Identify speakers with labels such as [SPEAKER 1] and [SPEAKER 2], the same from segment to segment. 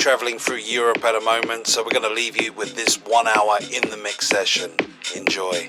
[SPEAKER 1] Traveling through Europe at the moment, so we're going to leave you with this one hour in the mix session. Enjoy.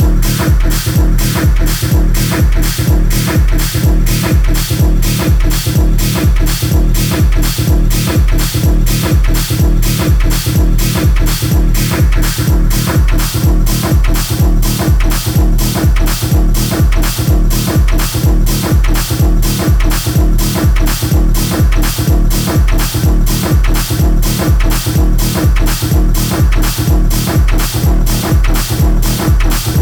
[SPEAKER 2] Thank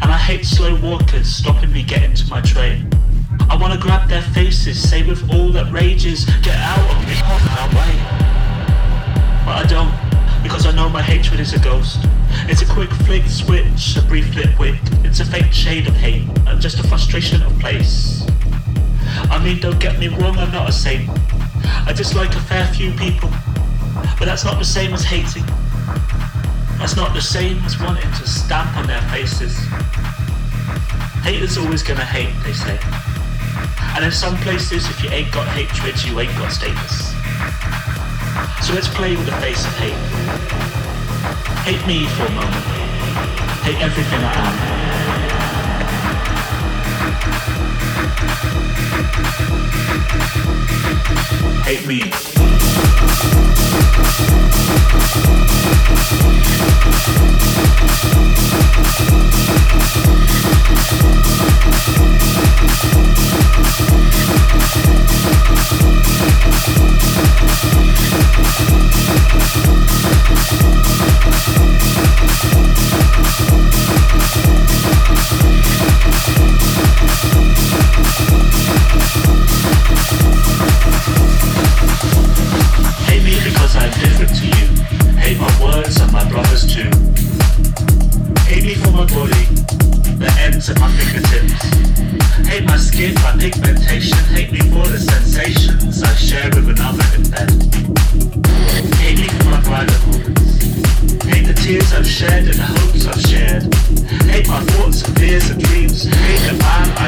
[SPEAKER 3] And I hate slow walkers stopping me getting to my train. I wanna grab their faces, say with all that rages, get out of me, out of my way. But I don't, because I know my hatred is a ghost. It's a quick flick switch, a brief lit wick. It's a faint shade of hate, and just a frustration of place. I mean, don't get me wrong, I'm not a saint. I dislike a fair few people, but that's not the same as hating. That's not the same as wanting to stamp on their faces. Haters always gonna hate, they say. And in some places, if you ain't got hatred, you ain't got status. So let's play with the face of hate. Hate me for a moment. Hate everything I am. Hate me. my fingertips. Hate my skin, my pigmentation. Hate me for the sensations I share with another in bed. Hate me for my private moments. Hate the tears I've shed and the hopes I've shared. Hate my thoughts and fears and dreams. Hate the man I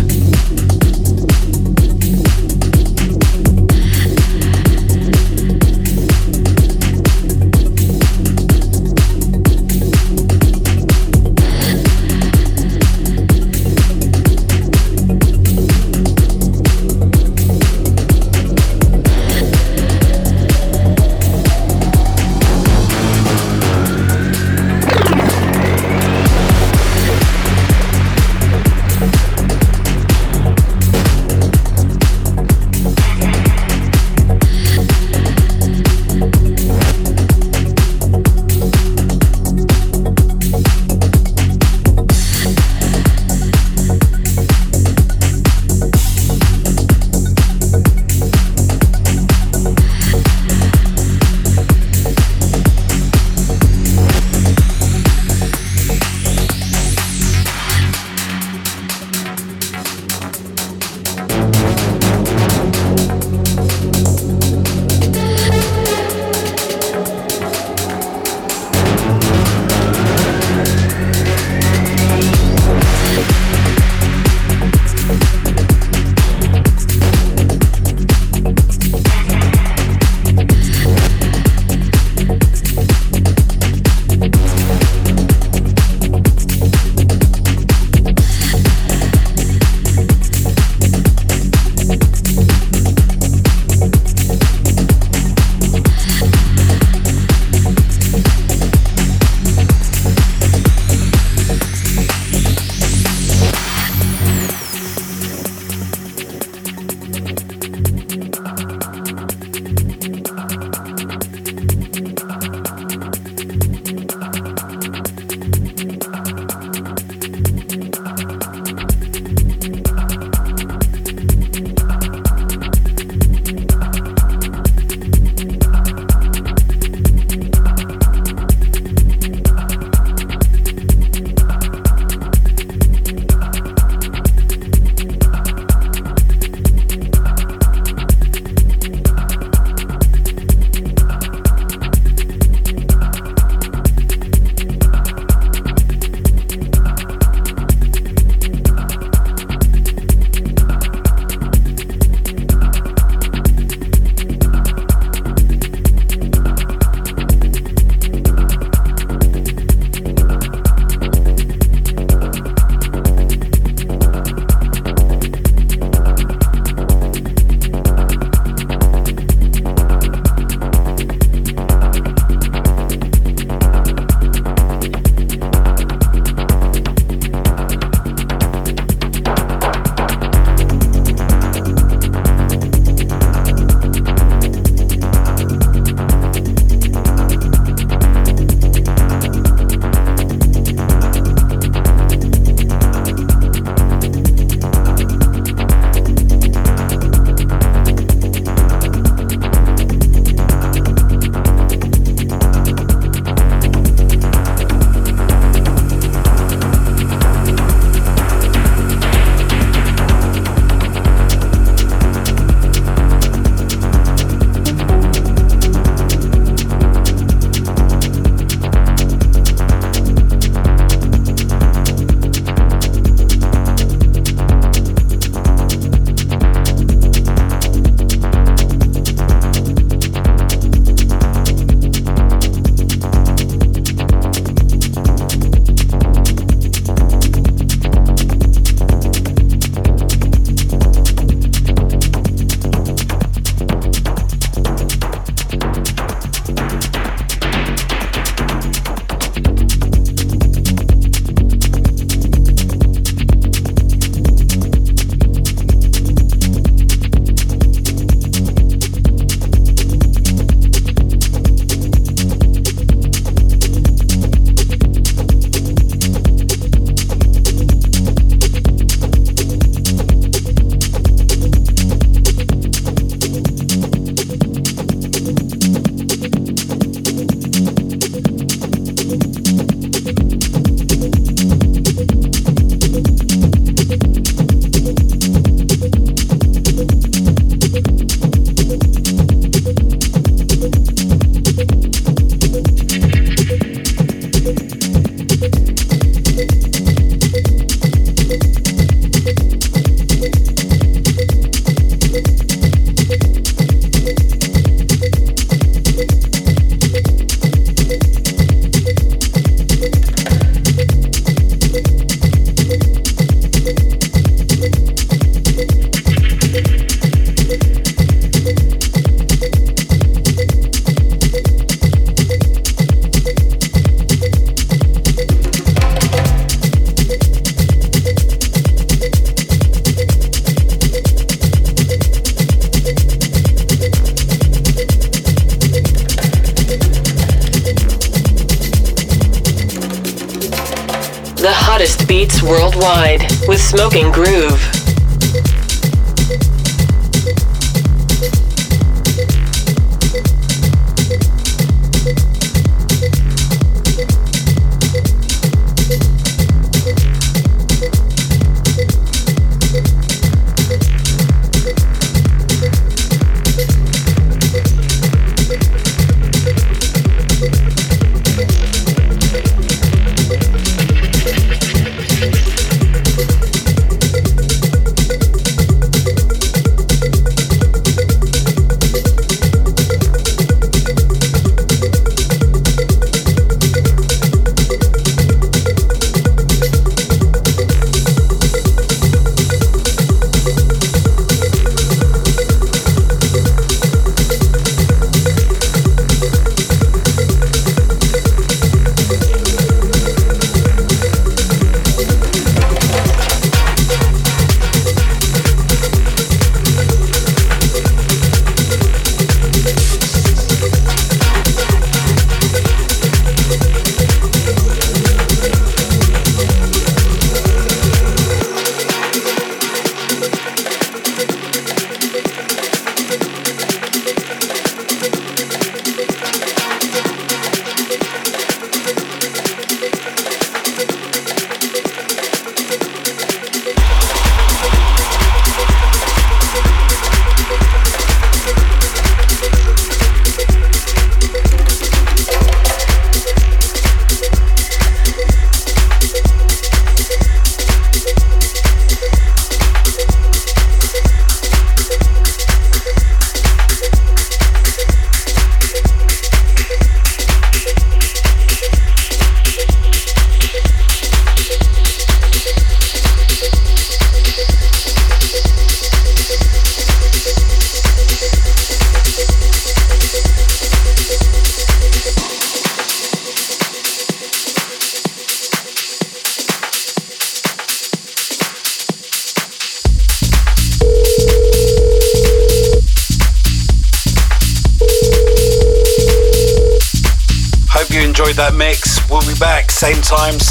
[SPEAKER 2] Smoking Groove.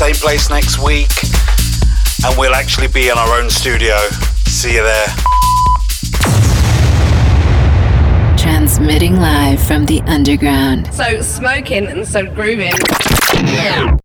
[SPEAKER 1] Same place next week. And we'll actually be in our own studio. See you there.
[SPEAKER 4] Transmitting live from the underground.
[SPEAKER 5] So smoking and so grooving. Yeah.